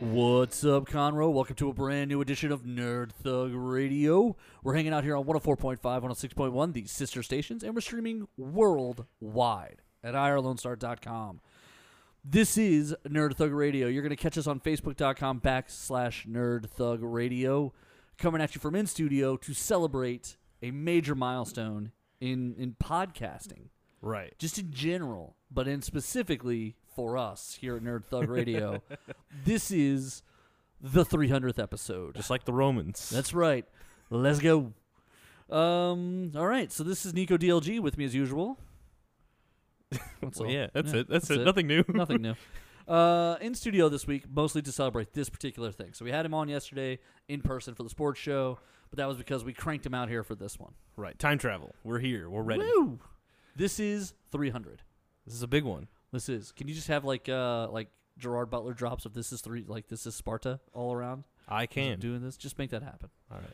What's up, Conroe? Welcome to a brand new edition of Nerd Thug Radio. We're hanging out here on 104.5, 106.1, the sister stations, and we're streaming worldwide at irlonestar.com. This is Nerd Thug Radio. You're going to catch us on facebook.com backslash Nerd Thug Radio, coming at you from in studio to celebrate a major milestone in, in podcasting Right. just in general, but in specifically for us here at Nerd Thug Radio, this is the 300th episode. Just like the Romans. That's right. Let's go. Um. All right. So this is Nico DLG with me as usual. What's Well, all? yeah, that's it. That's, that's it. Nothing new. Nothing new. Uh, in studio this week, mostly to celebrate this particular thing. So we had him on yesterday in person for the sports show, but that was because we cranked him out here for this one. right. Time travel. We're here. We're ready. Woo! This is 300. This is a big one. This is. Can you just have like uh like Gerard Butler drops of this is three like this is Sparta all around? I can. doing this. Just make that happen. All right.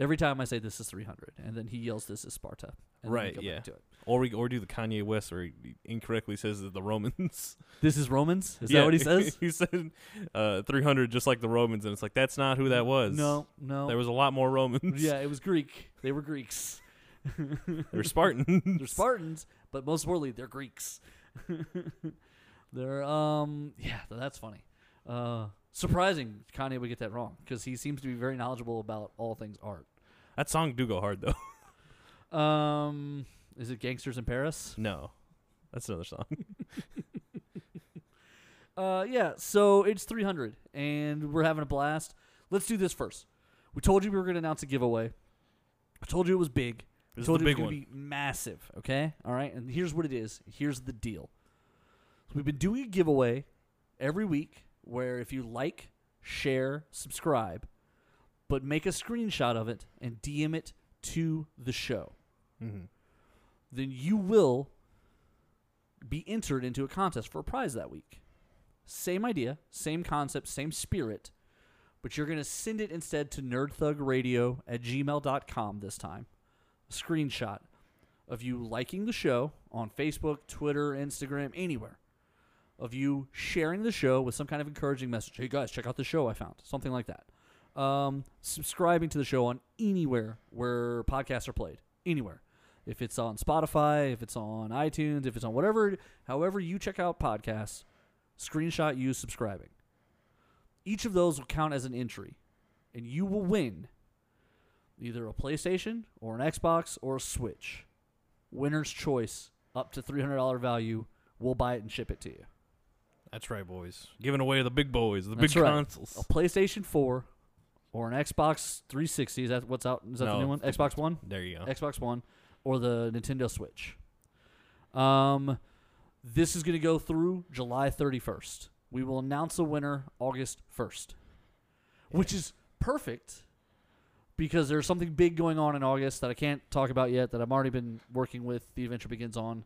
Every time I say this is 300, and then he yells this is Sparta. And Right, Then we go yeah. Back to it. Or we or do the Kanye West where he incorrectly says that the Romans. This is Romans. Is Yeah, that what he says? he said uh, 300 just like the Romans and it's like that's not who that was. No, no. There was a lot more Romans. yeah, it was Greek. They were Greeks. They're Spartans. They're Spartans, but most importantly, they're Greeks. they're um yeah, th- that's funny. Uh, surprising Kanye would get that wrong because he seems to be very knowledgeable about all things art. that song do go hard though. Um, is it Gangsters in Paris? no. That's another song. Uh, yeah. So it's 300, and we're having a blast. Let's do this first. We told you we were going to announce a giveaway. I told you it was big. This is the big one. going to be massive. Okay. All right. And here's what it is. Here's the deal. So we've been doing a giveaway every week where if you like, share, subscribe, but make a screenshot of it and DM it to the show. hmm then you will be entered into a contest for a prize that week. Same idea, same concept, same spirit, but you're going to send it instead to nerdthugradio at gmail.com this time. Screenshot of you liking the show on Facebook, Twitter, Instagram, anywhere. Of you sharing the show with some kind of encouraging message. Hey guys, check out the show I found. Something like that. Um, subscribing to the show on anywhere where podcasts are played. Anywhere if it's on Spotify, if it's on iTunes, if it's on whatever, however you check out podcasts, screenshot you subscribing. Each of those will count as an entry, and you will win either a PlayStation or an Xbox or a Switch. Winner's choice, up to $300 value. We'll buy it and ship it to you. That's right, boys. Giving away the big boys, the That's big right. consoles. A PlayStation 4 or an Xbox 360. Is that what's out? Is that the new one? Xbox One? There you go. Xbox One, or the Nintendo Switch. Um, this is going to go through July 31st. We will announce a winner August 1st, which is perfect because there's something big going on in August that I can't talk about yet that I've already been working with The Adventure Begins on.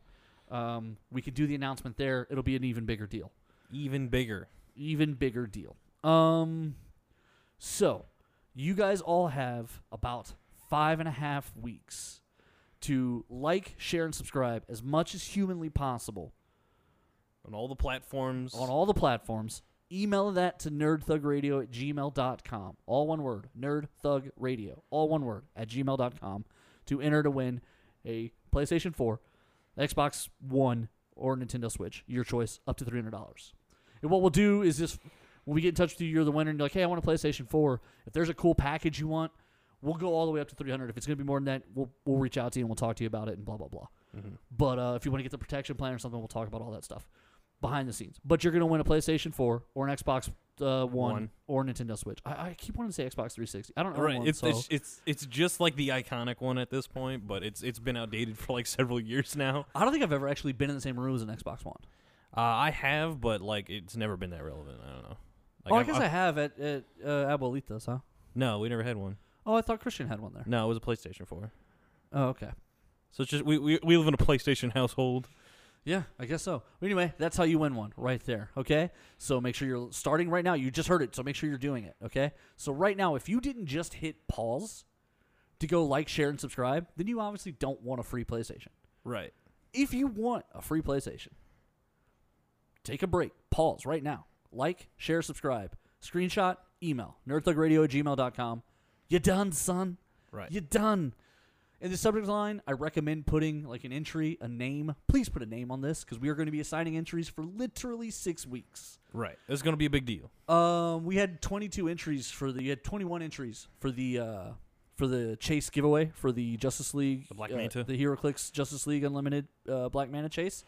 Um, we could do the announcement there. It'll be an even bigger deal Even bigger. even bigger deal. Um, so you guys all have about five and a half weeks to like, share, and subscribe as much as humanly possible On all the platforms. on all the platforms. Email that to nerdthugradio at gmail.com. All one word, nerdthugradio. All one word at gmail.com to enter to win a PlayStation 4, Xbox One, or Nintendo Switch. Your choice, up to $300. And what we'll do is just when we get in touch with you, you're the winner, and you're like, hey, I want a PlayStation 4. If there's a cool package you want, we'll go all the way up to 300. If it's going to be more than that, we'll, we'll reach out to you and we'll talk to you about it and blah, blah, blah. Mhm. But uh, if you want to get the protection plan or something, we'll talk about all that stuff behind the scenes. But you're going to win a PlayStation 4 or an Xbox uh, One, One. or a Nintendo Switch. I, I keep wanting to say Xbox 360. I don't know. Right, one, it's, so it's it's it's just like the iconic one at this point, but it's it's been outdated for like several years now. I don't think I've ever actually been in the same room as an Xbox One. Uh, I have, but like it's never been that relevant. I don't know. Like, oh, I I've- guess I've- I have at, at uh, Abuelitas, huh? no, we never had one. Oh, I thought Christian had one there. No, it was a PlayStation Four. Oh, okay. So it's just we we, we live in a PlayStation household. Yeah, I guess so. Anyway, that's how you win one right there. Okay, so make sure you're starting right now. You just heard it, so make sure you're doing it. Okay, so right now, if you didn't just hit pause to go like, share, and subscribe, then you obviously don't want a free PlayStation. Right. If you want a free PlayStation, take a break, pause right now, like, share, subscribe, Screenshot, email, nerdthugradio at gmail.com. You done, son. Right. You done. In the subject line, I recommend putting like an entry, a name. Please put a name on this because we are going to be assigning entries for literally six weeks. Right. It's gonna be a big deal. Um, we had 22 entries for the. You had 21 entries for the uh, for the chase giveaway for the Justice League, The Black uh, Manta? the HeroClix Justice League Unlimited uh, Black Manta chase.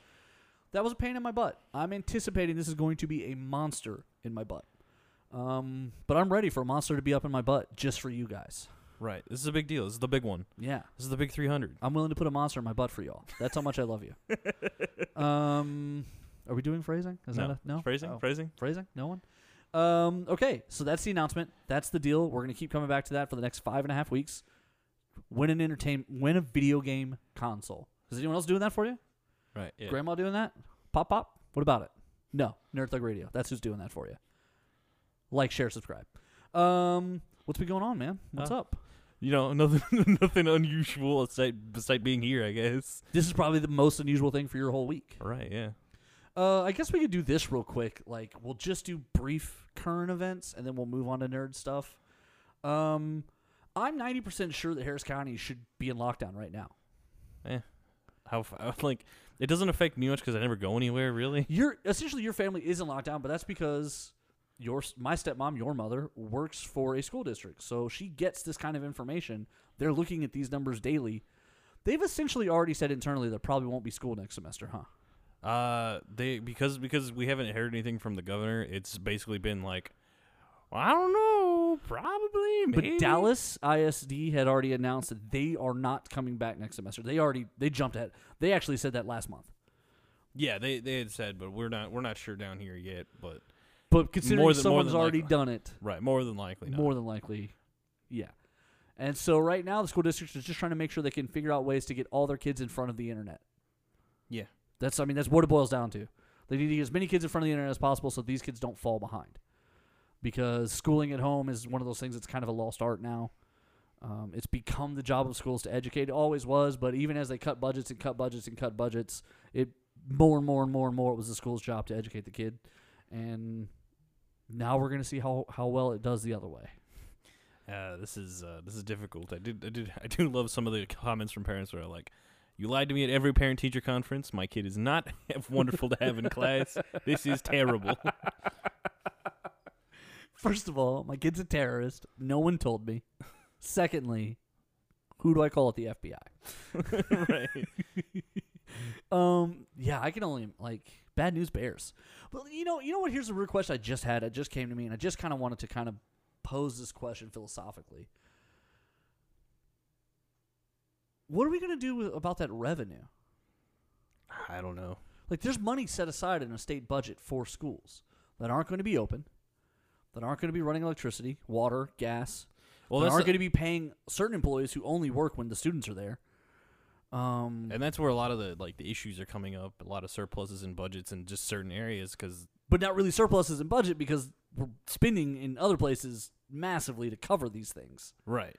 That was a pain in my butt. I'm anticipating this is going to be a monster in my butt. Um, but I'm ready for a monster to be up in my butt just for you guys. Right. This is a big deal. This is the big one. Yeah. This is the big 300. I'm willing to put a monster in my butt for y'all. That's how much I love you. um, are we doing phrasing? Is no. that a, no Phrasing. Oh. Phrasing. Phrasing? No one. Um, okay, so that's the announcement. That's the deal. We're gonna keep coming back to that for the next five and a half weeks. Win an entertain, win a video game console. Is anyone else doing that for you? Right. Yeah. Grandma doing that? Pop pop. What about it? No, Nerd Thug Radio. That's who's doing that for you. Like, share, subscribe. Um, what's been going on, man? What's Uh, up? You know, nothing, nothing unusual aside, beside being here. I guess. This is probably the most unusual thing for your whole week. Right. Yeah. Uh, I guess we could do this real quick. Like, we'll just do brief current events, and then we'll move on to nerd stuff. Um, I'm 90% sure that Harris County should be in lockdown right now. Yeah. How f- like it doesn't affect me much because I never go anywhere really. Your essentially your family is in lockdown, but that's because your my stepmom, your mother, works for a school district, so she gets this kind of information. They're looking at these numbers daily. They've essentially already said internally there probably won't be school next semester, huh? Uh, they because because we haven't heard anything from the governor. It's basically been like, well, I don't know, probably. Maybe. But Dallas ISD had already announced that they are not coming back next semester. They already they jumped ahead. They actually said that last month. Yeah, they they had said, but we're not we're not sure down here yet. But But considering More than- more someone's than already likely. done it, right, more than likely, not. more than likely, yeah. And so right now the school district is just trying to make sure they can figure out ways to get all their kids in front of the internet. Yeah. That's I mean that's what it boils down to. They need to get as many kids in front of the internet as possible so these kids don't fall behind. Because schooling at home is one of those things that's kind of a lost art now. Um, it's become the job of schools to educate. It always was, but even as they cut budgets and cut budgets and cut budgets, it more and more and more and more it was the school's job to educate the kid. And now we're gonna see how, how well it does the other way. Uh, this is uh, this is difficult. I did I did I do love some of the comments from parents where are like, "You lied to me at every parent teacher conference. My kid is not wonderful to have in class. This is terrible." First of all, my kid's a terrorist. No one told me. Secondly, who do I call at the FBI? right. Um, yeah, I can only like bad news bears. But you know, you know what? Here's a real question I just had. It just came to me, and I just kind of wanted to kind of pose this question philosophically. What are we gonna do with, about that revenue? I don't know. Like, there's money set aside in a state budget for schools that aren't going to be open, that aren't going to be running electricity, water, gas, Well, that aren't going to be paying certain employees who only work when the students are there. Um, and that's where a lot of the like the issues are coming up. A lot of surpluses in budgets in just certain areas because but not really surpluses in budget because we're spending in other places massively to cover these things. right.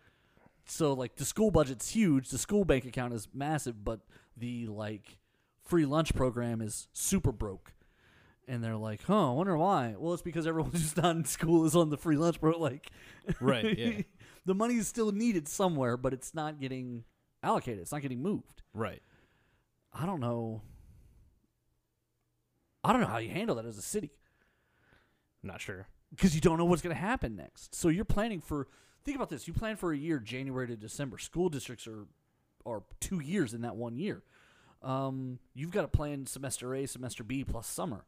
So like the school budget's huge, the school bank account is massive, but the like free lunch program is super broke. And they're like, "Huh, I wonder why." Well, it's because everyone who's not in school is on the free lunch pro like Right, yeah. the money is still needed somewhere, but it's not getting allocated. It's not getting moved. Right. I don't know. I don't know how you handle that as a city. Not sure. because you don't know what's going to happen next. So you're planning for. Think about this: you plan for a year, January to December. School districts are are two years in that one year. Um, you've got to plan semester A, semester B plus summer.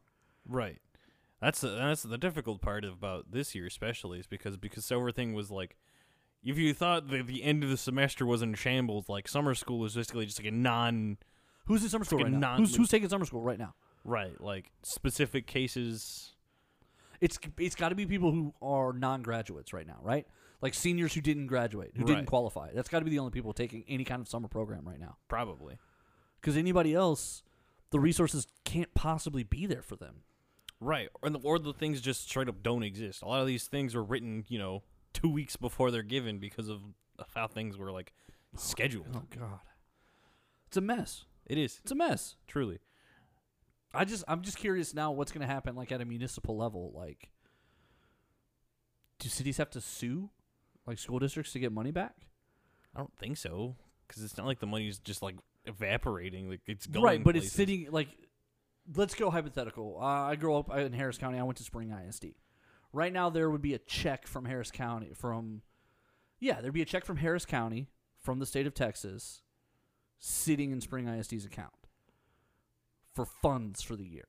Right. That's the, that's the difficult part about this year, especially, is because because everything was like, if you thought that the end of the semester was in shambles, like summer school was basically just like a non Who's in summer school like right now? Who's, who's taking summer school right now? right, like specific cases. It's it's got to be people who are non-graduates right now, right? Like seniors who didn't graduate, who didn't qualify. That's got to be the only people taking any kind of summer program right now. Probably. Because anybody else, the resources can't possibly be there for them. Right. Or the, or the things just straight up don't exist. A lot of these things are written, you know, two weeks before they're given because of how things were like scheduled. Oh God, it's a mess. It is It's a mess. truly. I just I'm just curious now what's going to happen like at a municipal level like do cities have to sue like school districts to get money back? I don't think so because it's not like the money's just like evaporating. Like it's going right, but it's sitting like. Let's go hypothetical. Uh, I grew up in Harris County. I went to Spring ISD. Right now, there would be a check from Harris County from, yeah, there'd be a check from Harris County from the state of Texas, sitting in Spring ISD's account for funds for the year.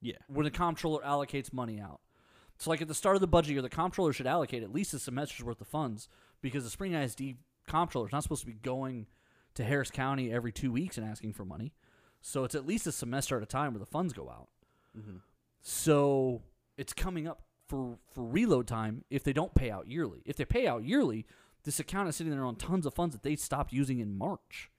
Yeah, when the comptroller allocates money out. So, like at the start of the budget year, the comptroller should allocate at least a semester's worth of funds because the Spring ISD comptroller is not supposed to be going to Harris County every two weeks and asking for money. So it's at least a semester at a time where the funds go out. mm-hmm. So it's coming up for for reload time if they don't pay out yearly. If they pay out yearly, this account is sitting there on tons of funds that they stopped using in March.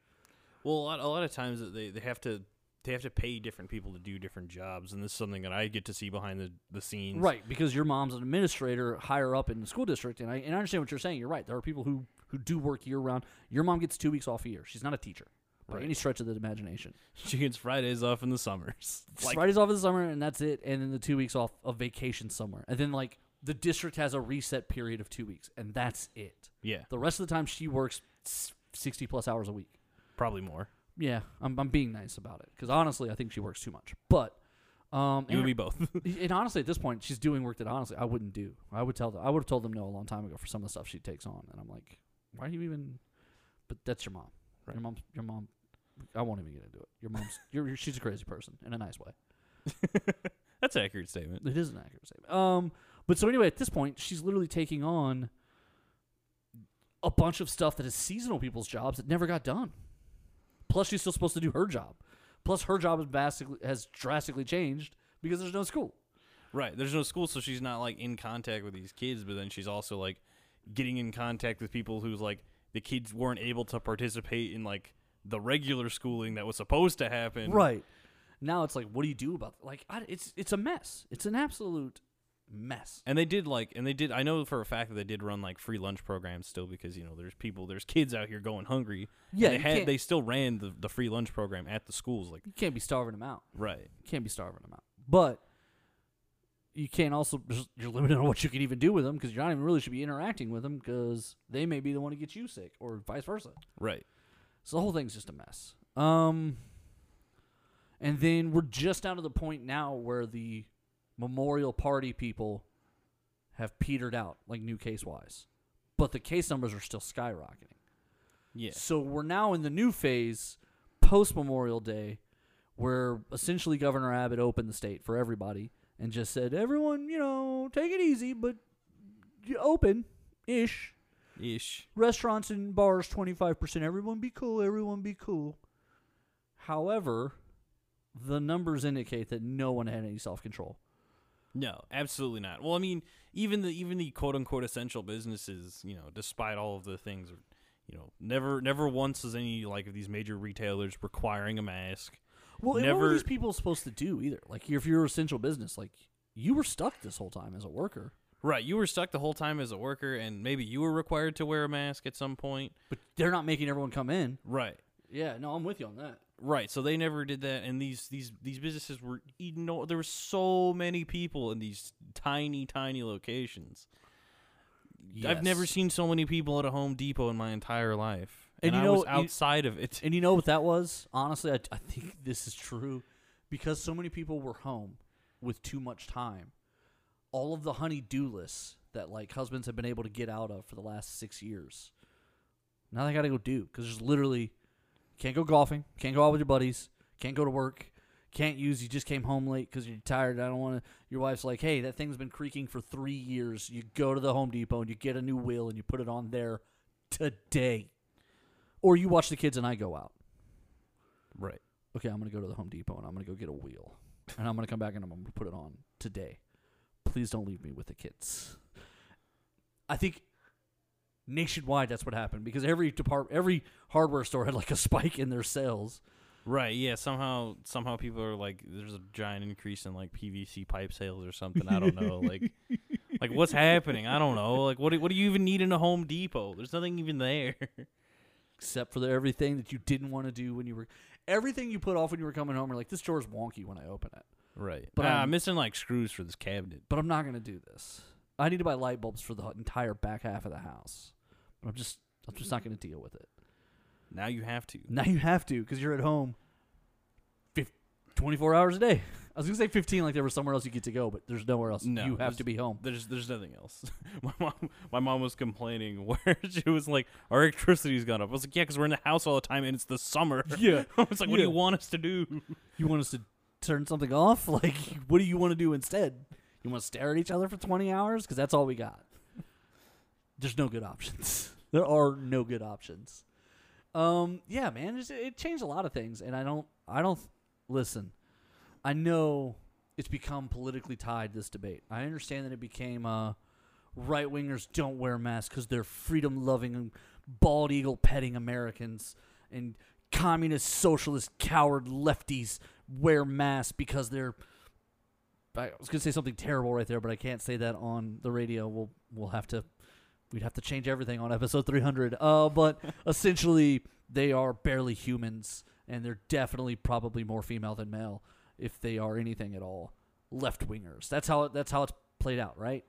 Well, a lot, a lot of times they, they have to they have to pay different people to do different jobs, and this is something that I get to see behind the, the scenes. Right, because your mom's an administrator higher up in the school district, and I, and I understand what you're saying. You're right. There are people who, who do work year round. Your mom gets two weeks off a year. She's not a teacher by Right. any stretch of the imagination. She gets Fridays off in the summers. Like, Fridays off in the summer, and that's it. And then the two weeks off of vacation somewhere, and then like the district has a reset period of two weeks, and that's it. yeah, The rest of the time, she works sixty plus hours a week. probably more. Yeah, I'm, I'm being nice about it because honestly, I think she works too much. But um, You and- be both. And honestly, at this point, she's doing work that honestly I wouldn't do. I would tell them. I would have told them no a long time ago for some of the stuff she takes on. And I'm like, why are you even? But that's your mom. Right. Your mom's. Your mom. I won't even get into it. Your mom's. she's a crazy person in a nice way. That's an accurate statement. It is an accurate statement. Um, but so anyway, at this point, she's literally taking on a bunch of stuff that is seasonal people's jobs that never got done. Plus, she's still supposed to do her job. Plus, her job has basically has drastically changed because there's no school. Right. There's no school, so she's not like in contact with these kids, but then she's also like getting in contact with people who's like the kids weren't able to participate in like the regular schooling that was supposed to happen. Right. Now it's like, what do you do about like? I, it's it's a mess. It's an absolute mess. And they did like, and they did. I know for a fact that they did run like free lunch programs still because you know there's people, there's kids out here going hungry. Yeah, they had they still ran the the free lunch program at the schools. Like, You can't be starving them out. right, You can't be starving them out. But you can't also you're limited on what you can even do with them because you're not even really should be interacting with them because they may be the one to get you sick or vice versa. right. So the whole thing's just a mess. Um, and then we're just down to the point now where the memorial party people have petered out, like new case wise, but the case numbers are still skyrocketing. Yeah. So we're now in the new phase post Memorial Day, where essentially Governor Abbott opened the state for everybody and just said, everyone, you know, take it easy, but open ish. Ish. Restaurants and bars, 25%. Everyone be cool. Everyone be cool. However, the numbers indicate that no one had any self control. No, absolutely not. Well, I mean, even the even the quote unquote essential businesses, you know, despite all of the things, you know, never never once is any like of these major retailers requiring a mask. Well, and what were Never- these people supposed to do either? Like, if you're essential business, like, you were stuck this whole time as a worker. Right, you were stuck the whole time as a worker, and maybe you were required to wear a mask at some point. But they're not making everyone come in. Right, Yeah, no, I'm with you on that. right. So they never did that, and these these these businesses were you know there were so many people in these tiny tiny locations. I've never seen so many people at a Home Depot in my entire life, And and, you I was know- you- outside of it. And you know what that was? Honestly, I, I think this is true because so many people were home with too much time. All of the honey-do lists that like husbands have been able to get out of for the last six years. Now they got to go do because there's literally can't go golfing, can't go out with your buddies, can't go to work, can't use. You just came home late because you're tired. I don't want to. Your wife's like, hey, that thing's been creaking for three years. You go to the Home Depot and you get a new wheel and you put it on there today, or you watch the kids and I go out right. okay, I'm gonna go to the Home Depot and I'm gonna go get a wheel, and I'm gonna come back and I'm gonna put it on today. Please don't leave me with the kids. I think nationwide that's what happened because every depart every hardware store had like a spike in their sales. Right, yeah. Somehow, somehow people are like, there's a giant increase in like PVC pipe sales or something. I don't know, like, like what's happening? I don't know. Like, what do, what do you even need in a Home Depot? There's nothing even there. Except for the, everything that you didn't want to do when you were, everything you put off when you were coming home. You're like, this door's wonky when I open it, right, But but ah, I'm- I'm missing like screws for this cabinet. but I'm not gonna do this. I need to buy light bulbs for the entire back half of the house. But I'm just I'm just not going to deal with it. Now you have to. Now you have to because you're at home fif- 24 hours a day. I was going to say 15 like there was somewhere else you get to go, but there's nowhere else. No, you have there's- to be home. There's there's nothing else. my mom my mom was complaining where she was like, our electricity's gone up. I was like, yeah, because we're in the house all the time and it's the summer. Yeah. I was like, what do Yeah. you want us to do? You want us to turn something off? Like, what do you want to do instead? You want to stare at each other for 20 hours? Because that's all we got. There's no good options. there are no good options. Um, yeah, man, it changed a lot of things, and I don't, I don't listen. I know it's become politically tied. This debate. I understand that it became uh, right wingers don't wear masks because they're freedom loving, bald eagle petting Americans, and communist, socialist, coward lefties wear masks because they're. I was gonna say something terrible right there, but I can't say that on the radio. We'll we'll have to we'd have to change everything on episode 300. Uh, but essentially, they are barely humans, and they're definitely probably more female than male, if they are anything at all. Left wingers. That's how that's how it's played out, right?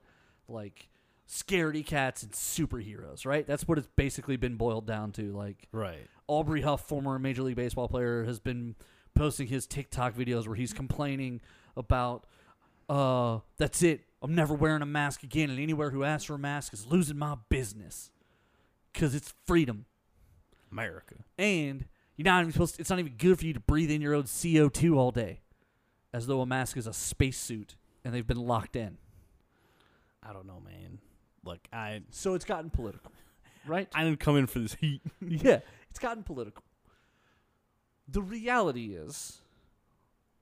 Like scaredy cats and superheroes, right? That's what it's basically been boiled down to. Like Right. Aubrey Huff, former Major League Baseball player, has been posting his TikTok videos where he's complaining about, uh, that's it. I'm never wearing a mask again, and anywhere who asks for a mask is losing my business. Because it's freedom. America. And you're not even supposed to, it's not even good for you to breathe in your own CO2 all day. As though a mask is a spacesuit and they've been locked in. I don't know, man. Look, I So it's gotten political, right? I didn't come in for this heat. yeah, it's gotten political. The reality is,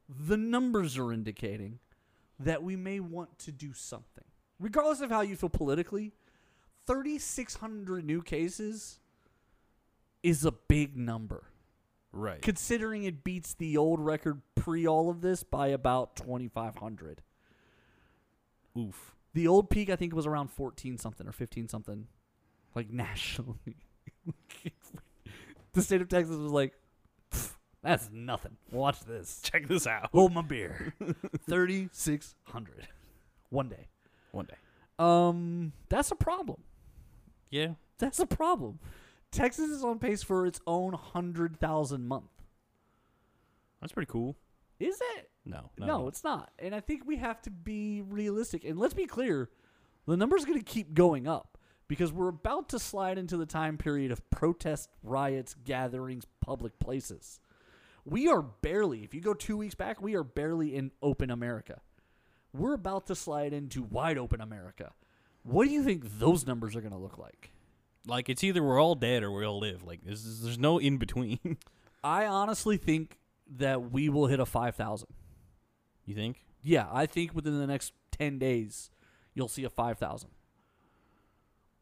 the numbers are indicating that we may want to do something. Regardless of how you feel politically, 3,600 new cases is a big number, right. considering it beats the old record pre all of this by about 2,500. Oof. The old peak, I think, it was around 14 something or 15 something, like nationally. the state of Texas was like, "Pff, that's nothing. Watch this. Check this out. Hold my beer. 3,600. One day. One day. Um, that's a problem. Yeah. That's a problem. Texas is on pace for its own 100,000 month. That's pretty cool. Is it? No. No, no. it's not. And I think we have to be realistic. And let's be clear the number's going to keep going up because we're about to slide into the time period of protest, riots, gatherings, public places. We are barely, if you go two weeks back, we are barely in open America. We're about to slide into wide open America. What do you think those numbers are going to look like? like it's either we're all dead or we all live. Like there's there's no in between. I honestly think that we will hit a 5,000. you think? Yeah, I think within the next 10 days, you'll see a 5,000.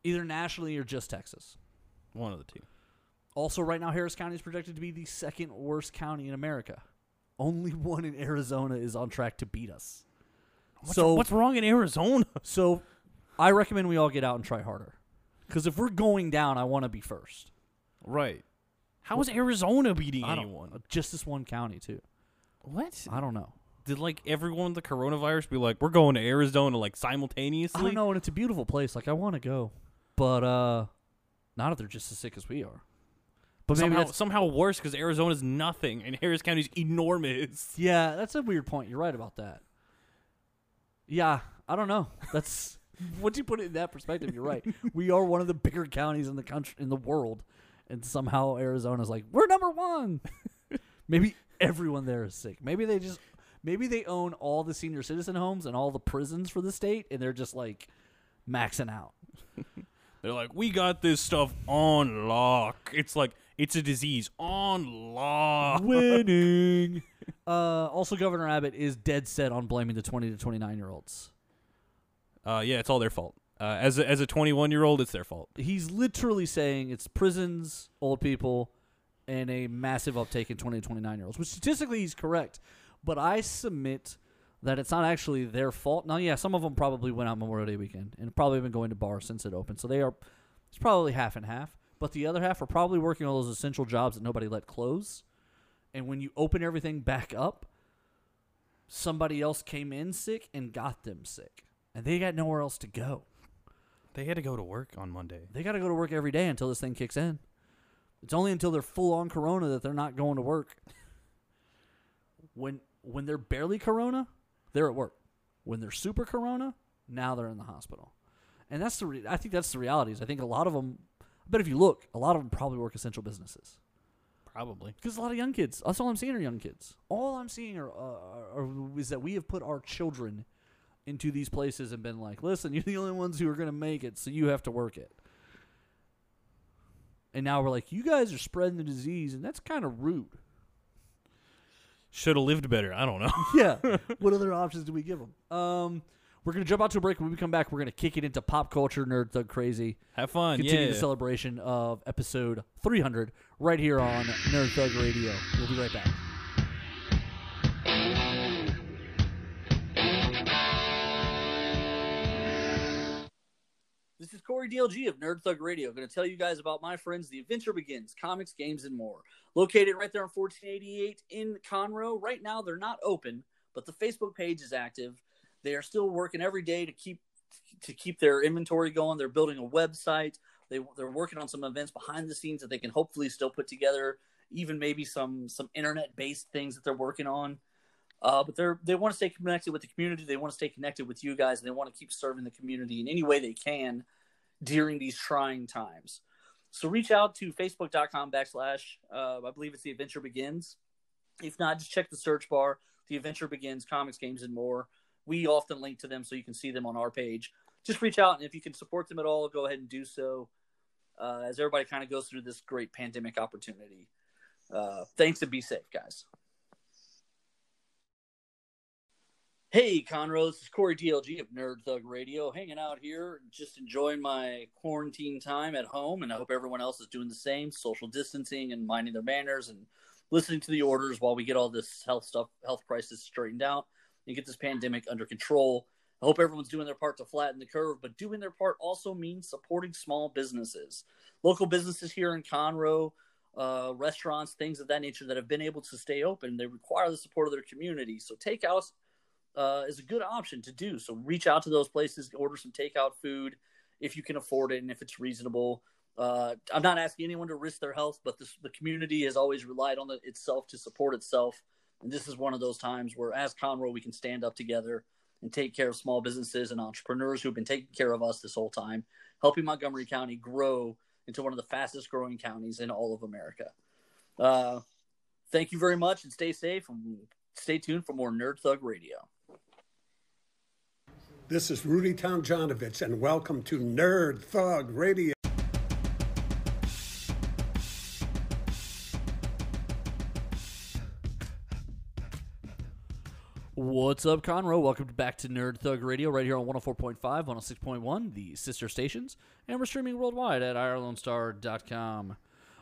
Either nationally or just Texas. One of the two. Also, right now, Harris County is projected to be the second worst county in America. Only one in Arizona is on track to beat us. What's, so, what's wrong in Arizona? so I recommend we all get out and try harder. Because if we're going down, I want to be first. Right. How is Arizona beating anyone? Just this one county, too. What? I don't know. Did like everyone with the coronavirus be like, we're going to Arizona like simultaneously? I don't know, and it's a beautiful place. Like, I want to go. But, uh, not if they're just as sick as we are. But maybe somehow, somehow worse because Arizona's nothing and Harris County's enormous. Yeah, that's a weird point. You're right about that. Yeah, I don't know. That's once you put it in that perspective, you're right. We are one of the bigger counties in the country in the world, and somehow Arizona's like we're number one. maybe everyone there is sick. Maybe they just maybe they own all the senior citizen homes and all the prisons for the state, and they're just like maxing out. They're like, we got this stuff on lock. It's like it's a disease on lock. Winning. uh, also, Governor Abbott is dead set on blaming the 20 to 29 year olds. Uh, yeah, it's all their fault. Uh, as a, as a 21 year old, it's their fault. he's literally saying it's prisons, old people, and a massive uptake in 20 to 29 year olds, which statistically he's correct. But I submit that it's not actually their fault. Now, yeah, some of them probably went out Memorial Day weekend and probably been going to bars since it opened. So they are, it's probably half and half. But the other half are probably working all those essential jobs that nobody let close. And when you open everything back up, somebody else came in sick and got them sick. and they got nowhere else to go. They had to go to work on Monday. They got to go to work every day until this thing kicks in. It's only until they're full on corona that they're not going to work. When when they're barely corona, they're at work. When they're super corona, now they're in the hospital. And that's the re- I think that's the realities. I think a lot of them I bet if you look, a lot of them probably work essential businesses. Probably. Because a lot of young kids. That's all I'm seeing are young kids. All I'm seeing are, uh, are is that we have put our children into these places and been like, listen, you're the only ones who are going to make it, so you have to work it. And now we're like, you guys are spreading the disease, and that's kind of rude. Should have lived better. I don't know. yeah. what other options do we give them? Um, we're gonna jump out to a break. When we come back, we're gonna kick it into pop culture, nerd thug crazy. Have fun. Continue yeah. the celebration of episode 300 right here on Nerd Thug Radio. We'll be right back. This is Corey DLG of Nerd Thug Radio. going to tell you guys about my friends, The Adventure Begins, comics, games, and more. Located right there on 1488 in Conroe. Right now, they're not open, but the Facebook page is active. They are still working every day to keep to keep their inventory going. They're building a website. They they're working on some events behind the scenes that they can hopefully still put together. Even maybe some some internet based things that they're working on. Uh, but they're they want to stay connected with the community. They want to stay connected with you guys, and they want to keep serving the community in any way they can during these trying times. So reach out to facebook.com backslash uh, I believe it's the adventure begins. If not, just check the search bar. The adventure begins, comics, games, and more. We often link to them so you can see them on our page. Just reach out, and if you can support them at all, go ahead and do so. Uh, as everybody kind of goes through this great pandemic opportunity. Uh, thanks and be safe, guys. Hey, Conroe, this is Corey DLG of Nerd Thug Radio, hanging out here, just enjoying my quarantine time at home, and I hope everyone else is doing the same, social distancing and minding their manners and listening to the orders while we get all this health stuff, health crisis straightened out and get this pandemic under control. I hope everyone's doing their part to flatten the curve, but doing their part also means supporting small businesses, local businesses here in Conroe, uh, restaurants, things of that nature that have been able to stay open. They require the support of their community. So takeout uh, is a good option to do. So reach out to those places, order some takeout food if you can afford it and if it's reasonable. Uh, I'm not asking anyone to risk their health, but this, the community has always relied on the, itself to support itself. And this is one of those times where, as Conroe, we can stand up together and take care of small businesses and entrepreneurs who've been taking care of us this whole time, helping Montgomery County grow into one of the fastest growing counties in all of America. Uh, thank you very much and stay safe and stay tuned for more Nerd Thug Radio. This is Rudy Tomjanovich, and welcome to Nerd Thug Radio. What's up, Conroe? Welcome back to Nerd Thug Radio right here on 104.5, 106.1, the sister stations, and we're streaming worldwide at IrelandStar.com.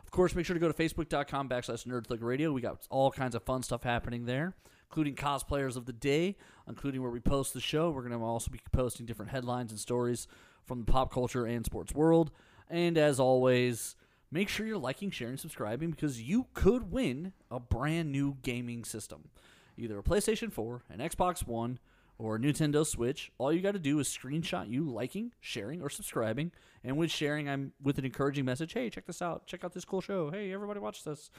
Of course, make sure to go to Facebook.com backslash Nerd Thug Radio. We got all kinds of fun stuff happening there, including cosplayers of the day, including where we post the show. We're going to also be posting different headlines and stories from the pop culture and sports world. And as always, make sure you're liking, sharing, subscribing because you could win a brand new gaming system either a PlayStation 4, an Xbox One, or a Nintendo Switch. All you got to do is screenshot you liking, sharing, or subscribing. And with sharing, I'm with an encouraging message. Hey, check this out. Check out this cool show. Hey, everybody, watch this.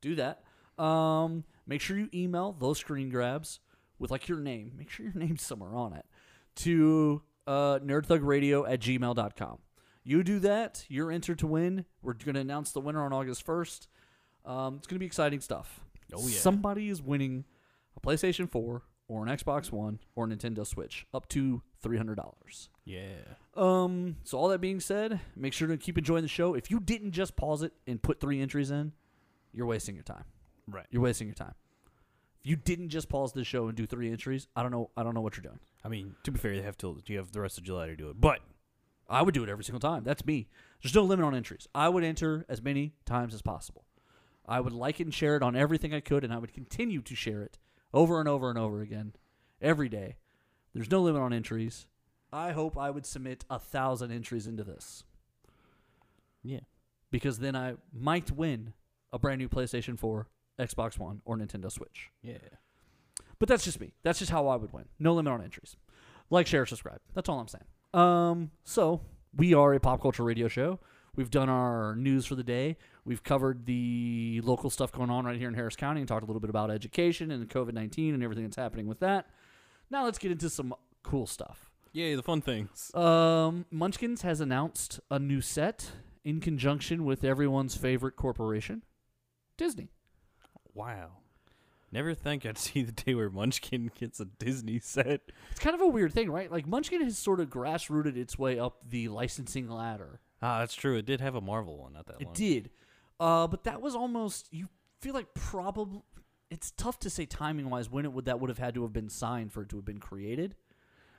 Do that. Um, make sure you email those screen grabs with like your name. Make sure your name's somewhere on it to uh, nerdthugradio at gmail.com. You do that, you're entered to win. We're going to announce the winner on August 1st. Um, it's going to be exciting stuff. Oh, yeah. Somebody is winning a PlayStation 4 or an Xbox One or a Nintendo Switch up to $300. Yeah. Um, so all that being said, make sure to keep enjoying the show. If you didn't just pause it and put three entries in, you're wasting your time. Right. You're wasting your time. If you didn't just pause the show and do three entries, I don't know. I don't know what you're doing. I mean, to be fair, you have to. You have the rest of July to do it, but I would do it every single time. That's me. There's no limit on entries. I would enter as many times as possible. I would like it and share it on everything I could, and I would continue to share it over and over and over again every day. There's no limit on entries. I hope I would submit a thousand entries into this yeah. because then I might win a brand new PlayStation 4, Xbox One, or Nintendo Switch. Yeah. But that's just me. That's just how I would win. No limit on entries. Like, share, subscribe. That's all I'm saying. Um, so we are a pop culture radio show. We've done our news for the day. We've covered the local stuff going on right here in Harris County and talked a little bit about education and COVID 19 and everything that's happening with that. Now let's get into some cool stuff. Yay, the fun things. Um, Munchkins has announced a new set in conjunction with everyone's favorite corporation, Disney. Wow. Never think I'd see the day where Munchkin gets a Disney set. It's kind of a weird thing, right? Like Munchkin has sort of grassrooted its way up the licensing ladder. Ah, that's true. It did have a Marvel one, not that It long. did, uh, but that was almost. You feel like probably it's tough to say timing wise when it would that would have had to have been signed for it to have been created.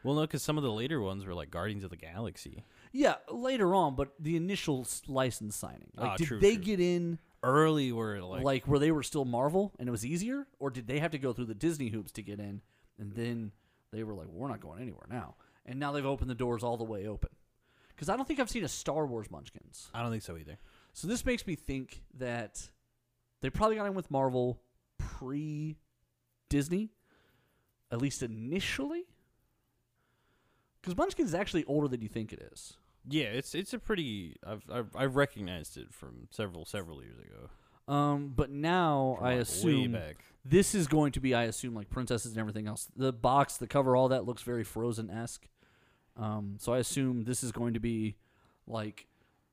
Well, no, because some of the later ones were like Guardians of the Galaxy. Yeah, later on, but the initial s- license signing, like, Ah, did true, they true. get in? Early were like, like, where they were still Marvel and it was easier, or did they have to go through the Disney hoops to get in? And then they were like, "We're not going anywhere now." And now they've opened the doors all the way open. Because I don't think I've seen a Star Wars Munchkins. I don't think so either. So this makes me think that they probably got in with Marvel pre Disney, at least initially. Because Munchkins is actually older than you think it is. Yeah, it's it's a pretty. I've I've, I've recognized it from several several years ago. Um, but now I assume back. this is going to be, I assume, like princesses and everything else. The box, the cover, all that looks very Frozen esque. Um, so I assume this is going to be like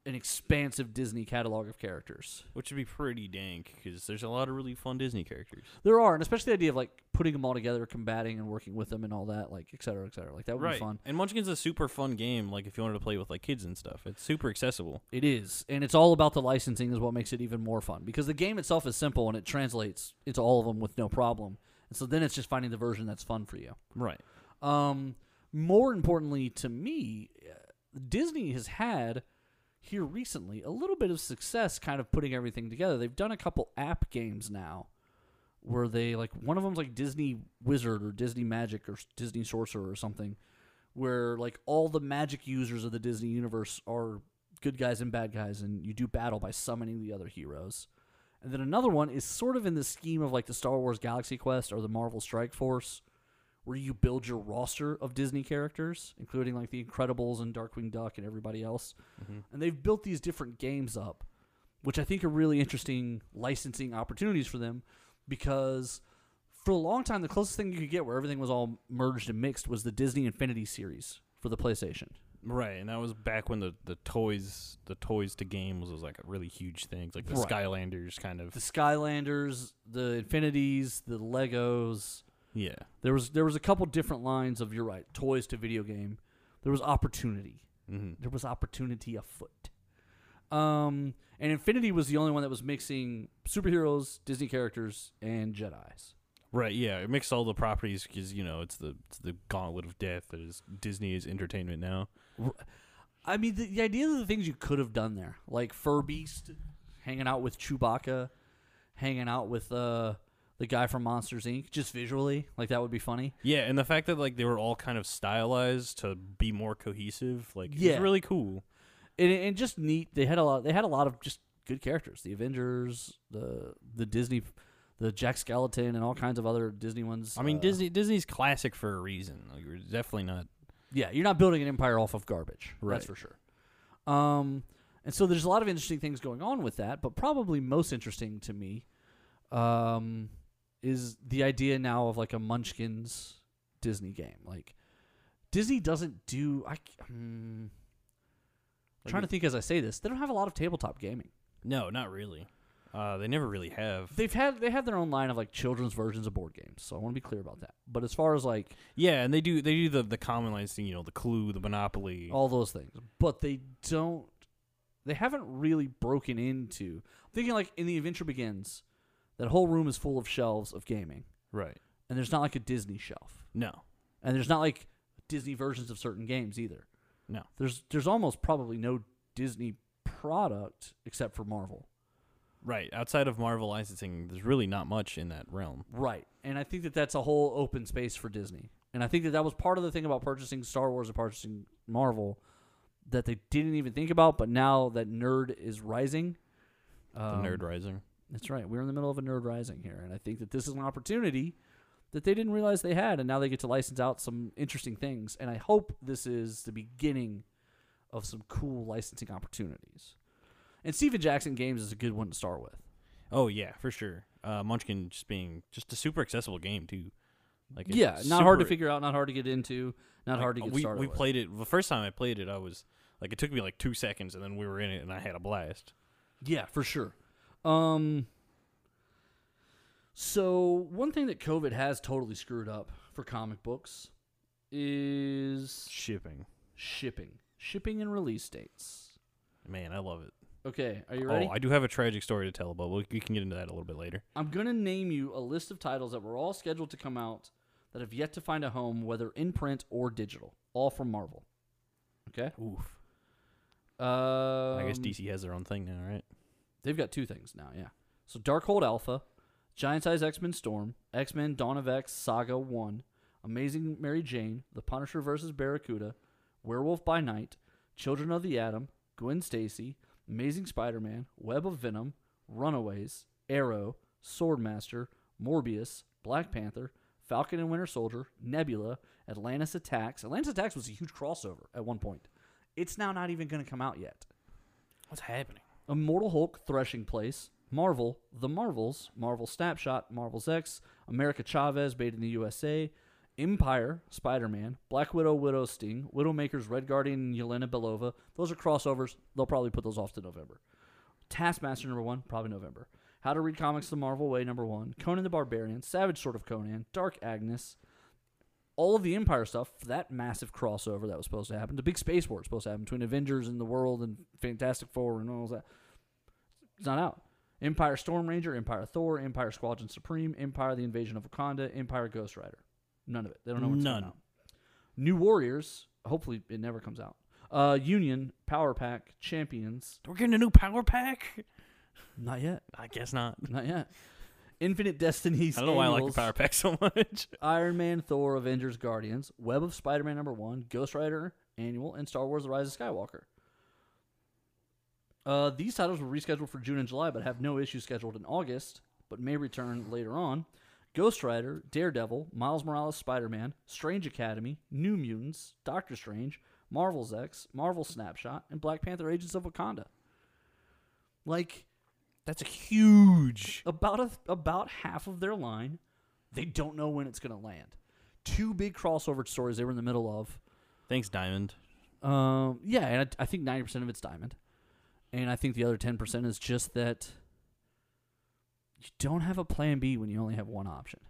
an expansive Disney catalog of characters. which would be pretty dank because there's a lot of really fun Disney characters. There are, and especially the idea of like putting them all together, combating and working with them, and all that, like et cetera, et cetera. Like that would be fun. And Munchkin's a super fun game. Like if you wanted to play with like kids and stuff, it's super accessible. It is, and it's all about the licensing is what makes it even more fun because the game itself is simple and it translates into all of them with no problem. And so then it's just finding the version that's fun for you. Right. Um, more importantly to me, Disney has had here recently a little bit of success kind of putting everything together. They've done a couple app games now where they like one of them's like Disney Wizard or Disney Magic or Disney Sorcerer or something where like all the magic users of the Disney universe are good guys and bad guys and you do battle by summoning the other heroes. And then another one is sort of in the scheme of like the Star Wars Galaxy Quest or the Marvel Strike Force where you build your roster of Disney characters, including like the Incredibles and Darkwing Duck and everybody else. Mm-hmm. And they've built these different games up, which I think are really interesting licensing opportunities for them because for a long time, the closest thing you could get where everything was all merged and mixed was the Disney Infinity series for the PlayStation. Right, and that was back when the, the toys the toys to games was like a really huge thing, like the Right. Skylanders kind of. The Skylanders, the Infinities, the Legos. Yeah, There was there was a couple different lines of you're right, toys to video game. There was opportunity. mm-hmm. there was opportunity afoot. Um, and Infinity was the only one that was mixing superheroes, Disney characters, and Jedi's. right. Yeah, it mixed all the properties because you know it's the it's the gauntlet of death that is Disney's entertainment now. I mean, the, the idea of the things you could have done there, like Fur Beast, hanging out with Chewbacca, hanging out with uh, the guy from Monsters Inc. Just visually, like that would be funny. Yeah, and the fact that like they were all kind of stylized to be more cohesive, like Yeah. it's really cool. and, and just neat. They had a lot. They had a lot of just good characters. The Avengers, the the Disney, the Jack Skellington, and all kinds of other Disney ones. I mean, Uh, Disney Disney's classic for a reason. Like, we're definitely not. Yeah, you're not building an empire off of garbage. Right. That's for sure. Um, and so there's a lot of interesting things going on with that, but probably most interesting to me, um, is the idea now of like a Munchkins Disney game. Like Disney doesn't do. I. c- Hmm, Like trying to think as I say this, they don't have a lot of tabletop gaming. No, not really. Uh, they never really have. They've had they have their own line of like children's versions of board games, so I want to be clear about that. But as far as like Yeah, and they do they do the the common lines thing, you know, the Clue, the Monopoly. all those things, but they don't. They haven't really broken into. I'm thinking like in the Adventure Begins, that whole room is full of shelves of gaming, Right. and there's not like a Disney shelf, No. and there's not like Disney versions of certain games either. No. There's there's almost probably no Disney product except for Marvel. Right. Outside of Marvel licensing, there's really not much in that realm. Right. And I think that that's a whole open space for Disney. And I think that that was part of the thing about purchasing Star Wars and purchasing Marvel that they didn't even think about, but now that nerd is rising. The um, Nerd Rising. That's right. We're in the middle of a nerd rising here. And I think that this is an opportunity that they didn't realize they had, and now they get to license out some interesting things. And I hope this is the beginning of some cool licensing opportunities. And Stephen Jackson Games is a good one to start with. Oh yeah, for sure. Uh, Munchkin just being just a super accessible game too. Like it's yeah, not hard to figure out, not hard to get into, not like, hard to get we, started. We with. played it the first time I played it. I was like, it took me like two seconds, and then we were in it, and I had a blast. Yeah, for sure. Um so one thing that COVID has totally screwed up for comic books is Shipping, shipping. Shipping and release dates. man, I love it. Okay, are you ready? Oh, I do have a tragic story to tell, but we, we can get into that a little bit later. I'm going to name you a list of titles that were all scheduled to come out that have yet to find a home, whether in print or digital. All from Marvel. Okay? Oof. Um, I guess DC has their own thing now, right? They've got two things now, yeah. So Darkhold Alpha, Giant Size X Men Storm, X Men Dawn of X Saga 1, Amazing Mary Jane, The Punisher vs. Barracuda, Werewolf by Night, Children of the Atom, Gwen Stacy, Amazing Spider Man, Web of Venom, Runaways, Arrow, Swordmaster, Morbius, Black Panther, Falcon and Winter Soldier, Nebula, Atlantis Attacks. Atlantis Attacks was a huge crossover at one point. It's now not even going to come out yet. What's happening? Immortal Hulk, Threshing Place, Marvel, The Marvels, Marvel Snapshot, Marvel's X, America Chavez, Made in the USA, Empire, Spider Man, Black Widow, Widow Sting, Widowmaker's Red Guardian, Yelena Belova. Those are crossovers. They'll probably put those off to November. Taskmaster number one, probably November. How to Read Comics the Marvel Way number one. Conan the Barbarian, Savage Sword of Conan, Dark Agnes. All of the Empire stuff, that massive crossover that was supposed to happen. The big space war supposed to happen between Avengers and the world and Fantastic Four and all that. It's not out. Empire Storm Ranger, Empire Thor, Empire Squadron Supreme, Empire the Invasion of Wakanda, Empire Ghost Rider. None of it. They don't know coming None. out. New Warriors. Hopefully it never comes out. Uh, Union, Power Pack, Champions. We're getting a new power pack. Not yet. I guess not. Not yet. Infinite Destinies. I don't know why I like the power pack so much. Iron Man, Thor, Avengers, Guardians, Web of Spider Man number one, Ghost Rider Annual, and Star Wars The Rise of Skywalker. Uh, these titles were rescheduled for June and July, but have no issue scheduled in August, but may return later on. Ghost Rider, Daredevil, Miles Morales Spider Man, Strange Academy, New Mutants, Doctor Strange, Marvel's X, Marvel Snapshot, and Black Panther Agents of Wakanda. Like, That's a huge. about a, about half of their line, they don't know when it's going to land. Two big crossover stories they were in the middle of. Thanks, Diamond. Um, yeah, and I, I think ninety percent of it's diamond, and I think the other ten percent is just that you don't have a plan B when you only have one option.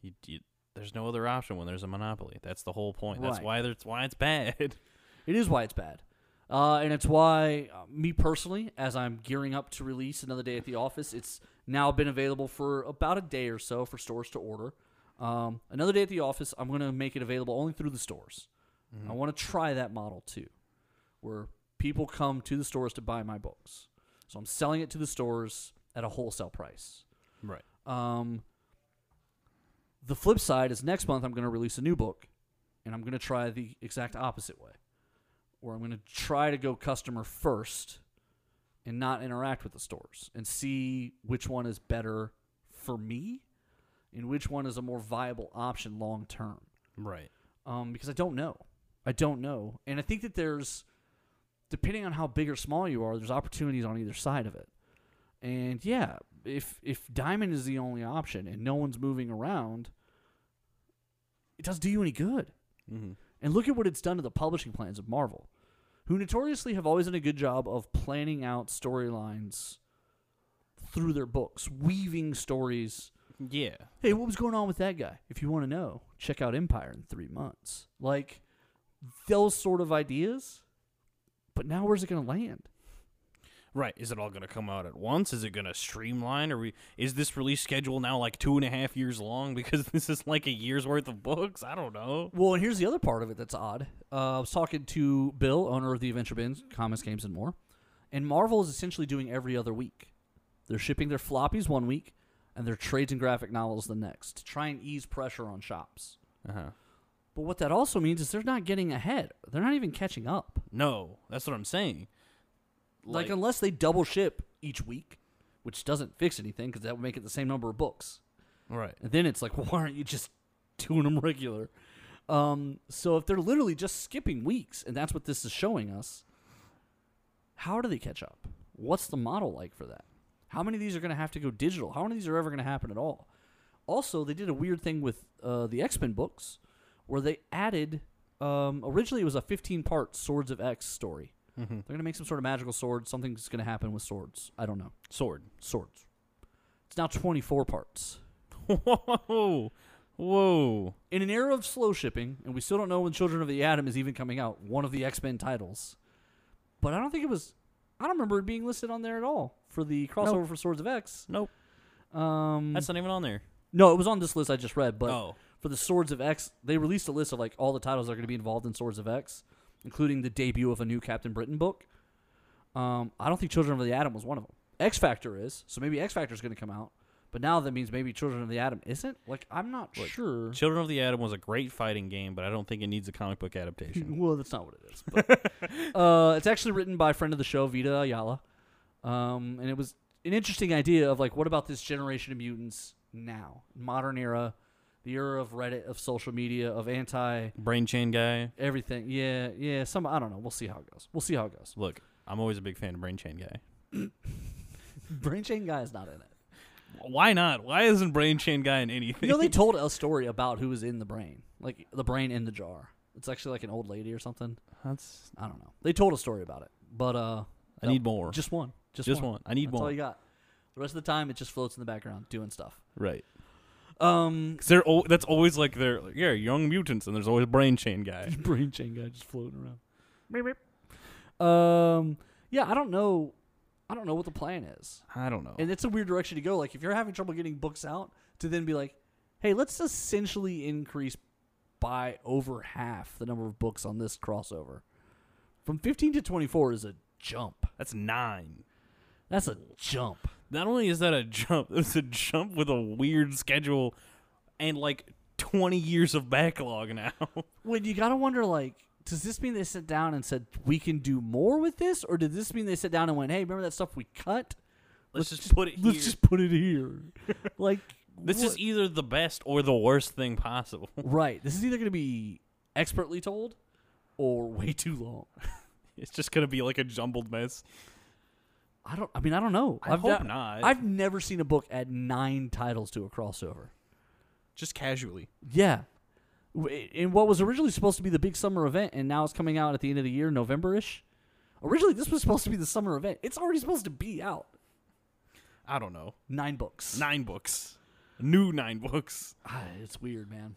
You, you, there's no other option when there's a monopoly. That's the whole point. That's Right. why there's why it's bad. It is why it's bad. Uh, and it's why, uh, me personally, as I'm gearing up to release another day at the office, it's now been available for about a day or so for stores to order. Um, another day at the office, I'm going to make it available only through the stores. I want to try that model too, where people come to the stores to buy my books. So I'm selling it to the stores at a wholesale price. right. Um, the flip side is next month I'm going to release a new book, and I'm going to try the exact opposite way, where I'm going to try to go customer first and not interact with the stores and see which one is better for me and which one is a more viable option long term. Right. Um, because I don't know. I don't know. And I think that there's, depending on how big or small you are, there's opportunities on either side of it. And yeah, if if diamond is the only option and no one's moving around, it doesn't do you any good. Mm-hmm. And look at what it's done to the publishing plans of Marvel, who notoriously have always done a good job of planning out storylines through their books, weaving stories Yeah. hey, what was going on with that guy? If you want to know, check out Empire in three months. Like those sort of ideas. But now where's it going to land? Right. Is it all going to come out at once? Is it going to streamline? Or we, is this release schedule now like two and a half years long because this is like a year's worth of books? I don't know. Well, and here's the other part of it that's odd. Uh, I was talking to Bill, owner of the Adventure Begins, Comics, Games, and More, and Marvel is essentially doing every other week. They're shipping their floppies one week, and their trades and graphic novels the next to try and ease pressure on shops. Uh huh. But what that also means is they're not getting ahead. They're not even catching up. No, that's what I'm saying. Like, unless they double ship each week, which doesn't fix anything because that would make it the same number of books. Right. And then it's like, why aren't you just doing them regular? Um, so if they're literally just skipping weeks, and that's what this is showing us, how do they catch up? What's the model like for that? How many of these are going to have to go digital? How many of these are ever going to happen at all? Also, they did a weird thing with uh, the X Men books, where they added. Um, originally, it was a 15-part Swords of X story. Mm-hmm. They're going to make some sort of magical sword. Something's going to happen with swords. I don't know. Sword. Swords. It's now 24 parts. Whoa. Whoa. in an era of slow shipping, and we still don't know when Children of the Atom is even coming out, one of the X Men titles. But I don't think it was. I don't remember it being listed on there at all for the crossover Nope. for Swords of X. Nope. Um, That's not even on there. no, it was on this list I just read. But oh. for the Swords of X, they released a list of like all the titles that are going to be involved in Swords of X, including the debut of a new Captain Britain book. Um, I don't think Children of the Atom was one of them. X Factor is, so maybe X Factor is going to come out. But now that means maybe Children of the Atom isn't. Like I'm not Look, sure. Children of the Atom was a great fighting game, but I don't think it needs a comic book adaptation. well, that's not what it is. But, uh, it's actually written by a friend of the show, Vita Ayala, um, and it was an interesting idea of like, what about this generation of mutants now, modern era, the era of Reddit, of social media, of anti Brain chain guy. everything. Yeah, yeah. Some I don't know. We'll see how it goes. We'll see how it goes. Look, I'm always a big fan of Brain Chain guy. Brain Chain guy is not in it. Why not? Why isn't Brain Chain guy in anything? You know, they told a story about who was in the brain, like the brain in the jar. It's actually like an old lady or something. That's. I don't know. They told a story about it, but uh, I no, need more. Just one. Just, Just one. I need That's all you got. The rest of the time, it just floats in the background doing stuff. Right. Um, Cause they're al- that's always like they're like, yeah young mutants and there's always Brain Chain guy. brain chain guy just floating around. Beep, beep. Um, yeah, I don't know. I don't know what the plan is, I don't know. and it's a weird direction to go. Like, if you're having trouble getting books out, to then be like, "Hey, let's essentially increase by over half the number of books on this crossover." From 15 to 24 is a jump. That's nine. That's a jump. Not only is that a jump, it's a jump with a weird schedule and like 20 years of backlog now. When you gotta wonder, like, does this mean they sat down and said we can do more with this, or did this mean they sat down and went, "Hey, remember that stuff we cut? Let's, just, put it here. Let's just put it here." like, this what- is either the best or the worst thing possible. right. This is either gonna be expertly told or way too long. It's just gonna be like a jumbled mess. I don't. I mean, I don't know. I I've hope ne- not. I've never seen a book add nine titles to a crossover. Just casually. Yeah. In what was originally supposed to be the big summer event, and now it's coming out at the end of the year, November ish. Originally, this was supposed to be the summer event. It's already supposed to be out. I don't know. Nine books. Nine books. New nine books. Ah, it's weird, man.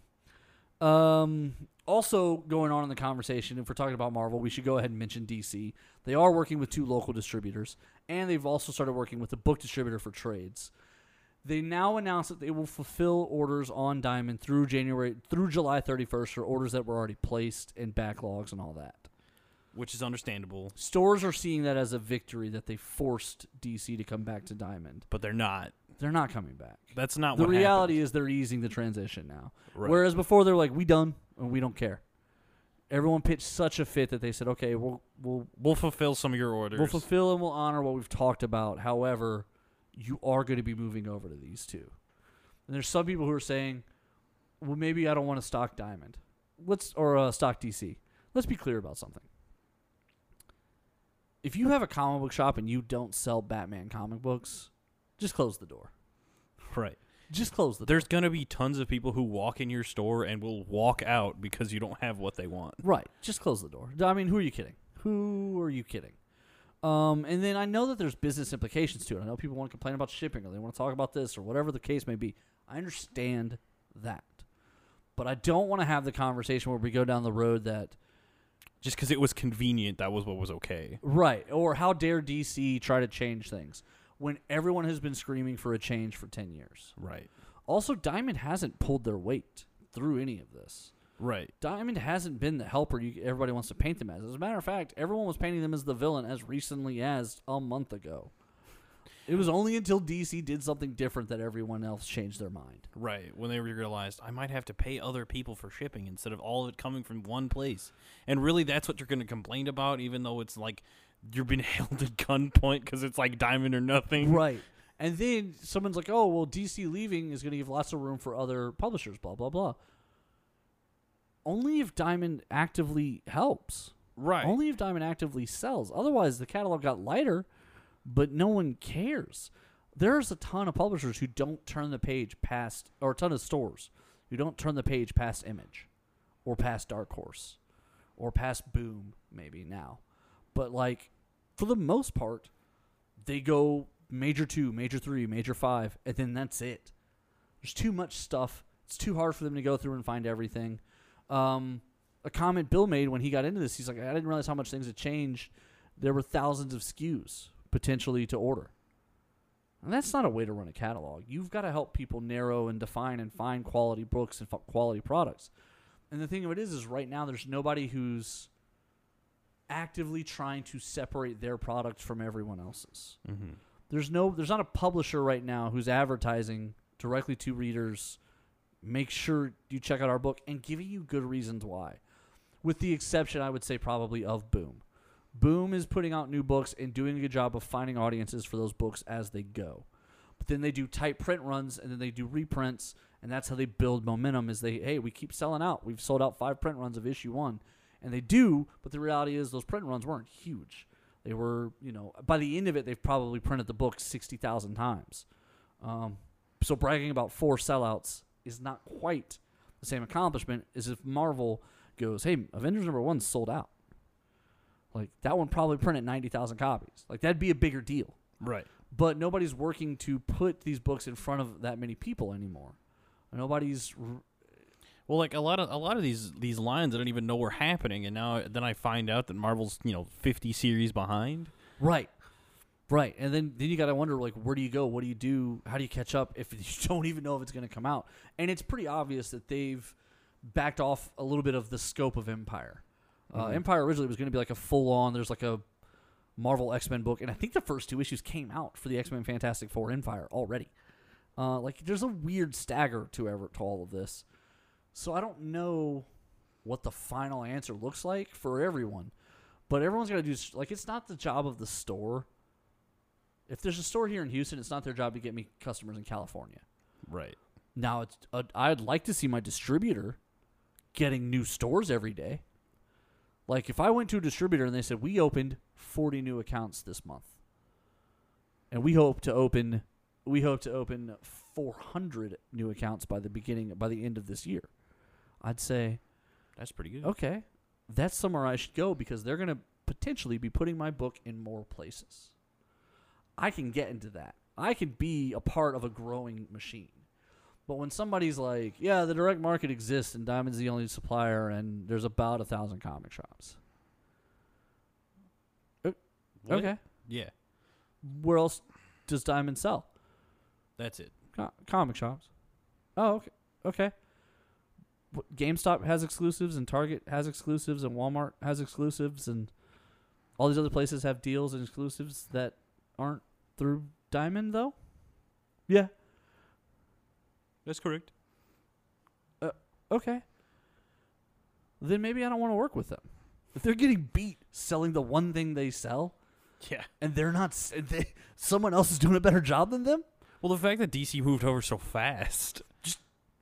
Um, also going on in the conversation, if we're talking about Marvel, we should go ahead and mention DC. They are working with two local distributors, and they've also started working with a book distributor for trades. They now announced that they will fulfill orders on Diamond through January through July 31st for orders that were already placed and backlogs and all that. Which is understandable, Stores are seeing that as a victory that they forced DC to come back to Diamond. but they're not. They're not coming back. That's not the reality is they're easing the transition now. Right. Whereas before they're like, we done and we don't care. Everyone pitched such a fit that they said, okay, we'll we'll We'll fulfill some of your orders. we'll fulfill and we'll honor what we've talked about. However, you are going to be moving over to these two. And there's some people who are saying, well, maybe I don't want to stock Diamond, let's or uh, stock DC. Let's be clear about something. If you have a comic book shop and you don't sell Batman comic books, just close the door. right. Just close the door. There's gonna be tons of people who walk in your store and will walk out because you don't have what they want. Right. Just close the door. I mean, who are you kidding? Who are you kidding? Um, and then I know that there's business implications to it. I know people want to complain about shipping or they want to talk about this or whatever the case may be. I understand that. But I don't want to have the conversation where we go down the road that, Just because it was convenient, that was what was okay. right, or how dare DC try to change things when everyone has been screaming for a change for 10 years. Right. Also, Diamond hasn't pulled their weight through any of this. Right. Diamond hasn't been the helper you, everybody wants to paint them as. As a matter of fact, everyone was painting them as the villain as recently as a month ago. It was only until DC did something different that everyone else changed their mind. Right. When they realized I might have to pay other people for shipping instead of all of it coming from one place. And really, that's what you're going to complain about, even though it's like you're being held at gunpoint because it's like diamond or nothing. Right. And then someone's like, "Oh, well, DC leaving is going to give lots of room for other publishers." Blah blah blah. Only if Diamond actively helps. Right. Only if Diamond actively sells. Otherwise, the catalog got lighter, but no one cares. There's a ton of publishers who don't turn the page past, or a ton of stores who don't turn the page past Image, or past Dark Horse, or past Boom, maybe now. But like, for the most part, they go major two, major three, major five, and then that's it. There's too much stuff. It's too hard for them to go through and find everything. Um, a comment Bill made when he got into this, he's like, I didn't realize how much things had changed. There were thousands of SKUs potentially to order. And that's not a way to run a catalog. You've got to help people narrow and define and find quality books and quality products. And the thing of it is, is right now there's nobody who's actively trying to separate their product from everyone else's. Mm-hmm. There's no, there's not a publisher right now who's advertising directly to readers. Make sure you check out our book and giving you good reasons why, with the exception, I would say, probably of Boom. Boom is putting out new books and doing a good job of finding audiences for those books as they go. But then they do tight print runs and then they do reprints, and that's how they build momentum. Is they hey we keep selling out. We've sold out five print runs of issue one, and they do. But the reality is those print runs weren't huge. They were you know by the end of it they've probably printed the book sixty thousand times. Um, so bragging about four sellouts is not quite the same accomplishment as if Marvel goes hey Avengers number one sold out. Like that one probably printed ninety thousand copies. Like that'd be a bigger deal. Right. But nobody's working to put these books in front of that many people anymore. Nobody's r- Well, like a lot of a lot of these these lines I don't even know were happening, and now then I find out that Marvel's you know fifty series behind. right, right. And then then you got to wonder like where do you go? What do you do? How do you catch up if you don't even know if it's going to come out? And it's pretty obvious that they've backed off a little bit of the scope of Empire. Uh, Mhm. Empire originally was going to be like a full on. There's like a Marvel X Men book, and I think the first two issues came out for the X Men Fantastic Four Empire already. Uh, like there's a weird stagger to ever to all of this, so I don't know what the final answer looks like for everyone. But everyone's got to do like it's not the job of the store. If there's a store here in Houston, it's not their job to get me customers in California. Right. Now, it's uh, I'd like to see my distributor getting new stores every day. Like if I went to a distributor and they said we opened 40 new accounts this month, and we hope to open we hope to open 400 new accounts by the beginning by the end of this year, I'd say That's pretty good. okay, that's somewhere I should go because they're going to potentially be putting my book in more places. I can get into that. I can be a part of a growing machine. But when somebody's like, yeah, the direct market exists and Diamond's the only supplier and there's about a thousand comic shops. Uh, what? Okay. Yeah, Where else does Diamond sell? that's it. Co- comic shops. Oh, okay. Okay. GameStop has exclusives, and Target has exclusives, and Walmart has exclusives, and all these other places have deals and exclusives that aren't through Diamond, though. Yeah. That's correct. Uh, okay. Then maybe I don't want to work with them. If they're getting beat selling the one thing they sell, Yeah. and they're not, they, someone else is doing a better job than them. Well, the fact that DC moved over so fast,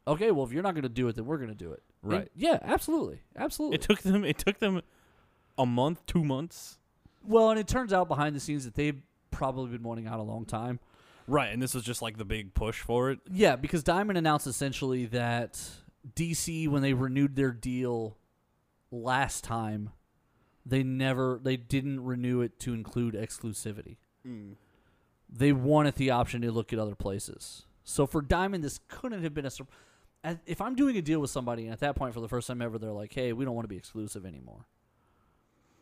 Okay, well, if you're not going to do it, then we're going to do it. And- Right. yeah, absolutely, absolutely. it took them. It took them a month, two months. Well, and it turns out behind the scenes that they've probably been wanting out a long time. Right, and this was just like the big push for it. Yeah, because Diamond announced essentially that DC, when they renewed their deal last time, they never, they didn't renew it to include exclusivity. Hmm. They wanted the option to look at other places. So for Diamond, this couldn't have been a. sur- at- If I'm doing a deal with somebody, and at that point, for the first time ever, they're like, "Hey, we don't want to be exclusive anymore."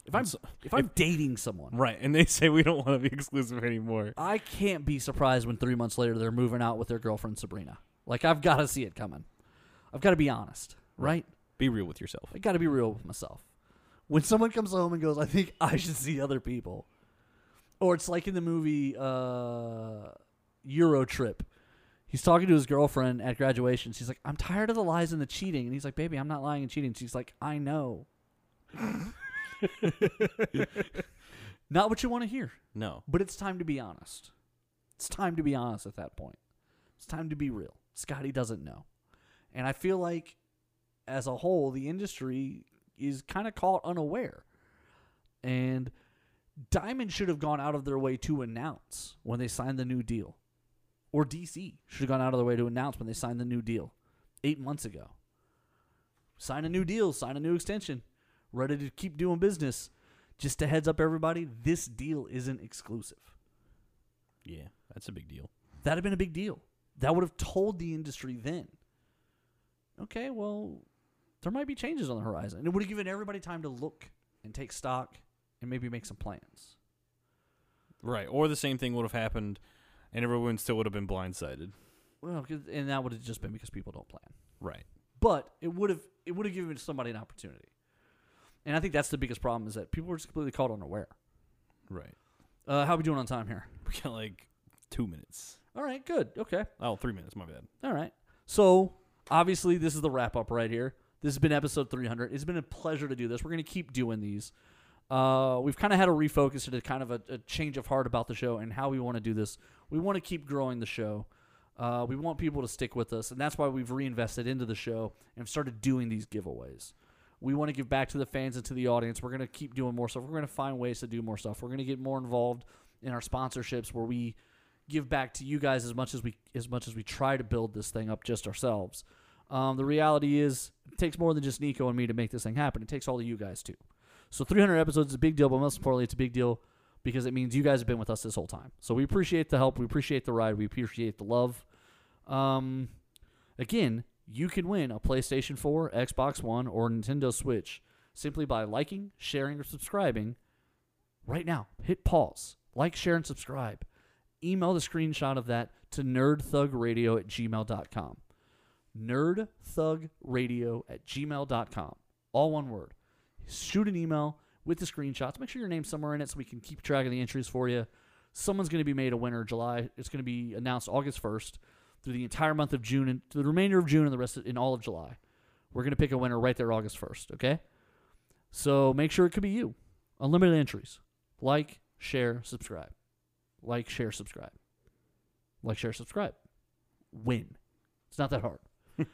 If I'm if I'm dating someone, Right, and they say we don't want to be exclusive anymore. I can't be surprised when three months later they're moving out with their girlfriend Sabrina. Like I've got to see it coming. I've got to be honest, right? Be real with yourself. I got to be real with myself. When someone comes home and goes, "I think I should see other people," or it's like in the movie uh, EuroTrip. He's talking to his girlfriend at graduation. She's like, "I'm tired of the lies and the cheating," and he's like, "Baby, I'm not lying and cheating." She's like, "I know." not what you want to hear, No. but it's time to be honest. It's time to be honest at that point. It's time to be real. Scotty doesn't know. And I feel like as a whole, the industry is kind of caught unaware. And Diamond should have gone out of their way to announce when they signed the new deal. Or DC should have gone out of their way to announce when they signed the new deal eight months ago. Sign a new deal, sign a new extension, ready to keep doing business. Just a heads up, everybody, this deal isn't exclusive. Yeah, that's a big deal. That'd have been a big deal. That would have told the industry then. Okay, well, there might be changes on the horizon. And it would have given everybody time to look and take stock and maybe make some plans. Right. Or the same thing would have happened and everyone still would have been blindsided. Well, and that would have just been because people don't plan. Right. But it would have it would have given somebody an opportunity. And I think that's the biggest problem is that people were just completely caught unaware. Right. Uh, how are we doing on time here? We got like two minutes. All right, good. Okay. Oh, three minutes. My bad. All right. So obviously, this is the wrap up right here. This has been episode 300. It's been a pleasure to do this. We're going to keep doing these. Uh, we've kind of had a refocus and a kind of a, a change of heart about the show and how we want to do this. We want to keep growing the show. Uh, we want people to stick with us, and that's why we've reinvested into the show and started doing these giveaways. We want to give back to the fans and to the audience. We're going to keep doing more stuff. We're going to find ways to do more stuff. We're going to get more involved in our sponsorships where we give back to you guys as much as we as much as we try to build this thing up just ourselves. Um, the reality is, it takes more than just Nico and me to make this thing happen. It takes all of you guys too. So 300 episodes is a big deal, but most importantly, it's a big deal because it means you guys have been with us this whole time. So we appreciate the help, we appreciate the ride, we appreciate the love. Um, again, you can win a PlayStation 4, Xbox One, or Nintendo Switch simply by liking, sharing, or subscribing right now. Hit pause, like, share, and subscribe. Email the screenshot of that to nerdthugradio at gmail.com. Nerdthugradio at gmail.com. All one word. Shoot an email with the screenshots. Make sure your name's somewhere in it so we can keep track of the entries for you. Someone's going to be made a winner July. It's going to be announced August 1st through the entire month of June and the remainder of June and the rest of, in all of July. We're going to pick a winner right there August 1st, okay? So make sure it could be you. Unlimited entries. Like, share, subscribe. Like, share, subscribe. Like, share, subscribe. Win. It's not that hard.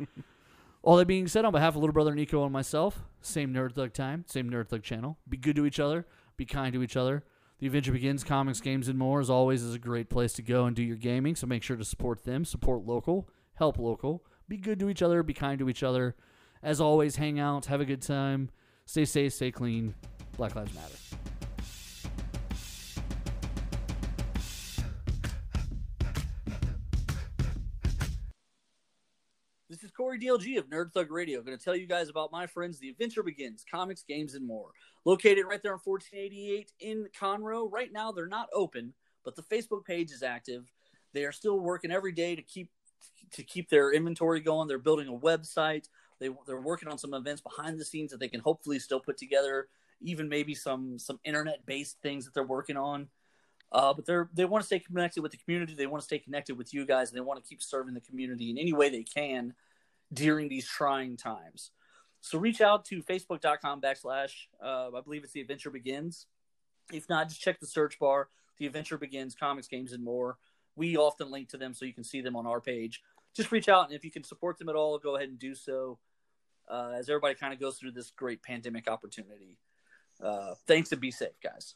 All that being said, on behalf of little brother Nico and myself, same Nerd Thug time, same Nerd Thug channel. Be good to each other. Be kind to each other. The Adventure Begins, comics, games, and more, as always, is a great place to go and do your gaming. So make sure to support them, support local, help local. Be good to each other. Be kind to each other. As always, hang out, have a good time, stay safe, stay clean. Black Lives Matter. DLG of Nerd Thug Radio. going to tell you guys about my friends, The Adventure Begins, comics, games, and more. Located right there on 1488 in Conroe. Right now, they're not open, but the Facebook page is active. They are still working every day to keep to keep their inventory going. They're building a website. They they're working on some events behind the scenes that they can hopefully still put together. Even maybe some some internet based things that they're working on. Uh, but they're they want to stay connected with the community. They want to stay connected with you guys, and they want to keep serving the community in any way they can during these trying times. So reach out to facebook.com backslash uh, I believe it's the adventure begins. If not, just check the search bar. The adventure begins, comics, games, and more. We often link to them so you can see them on our page. Just reach out, and if you can support them at all, go ahead and do so. Uh, as everybody kind of goes through this great pandemic opportunity. Uh, thanks and be safe, guys.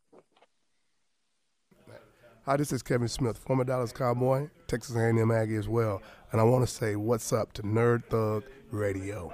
Hi, this is Kevin Smith, former Dallas Cowboy, Texas A&M Aggie as well, and I want to say what's up to Nerd Thug Radio.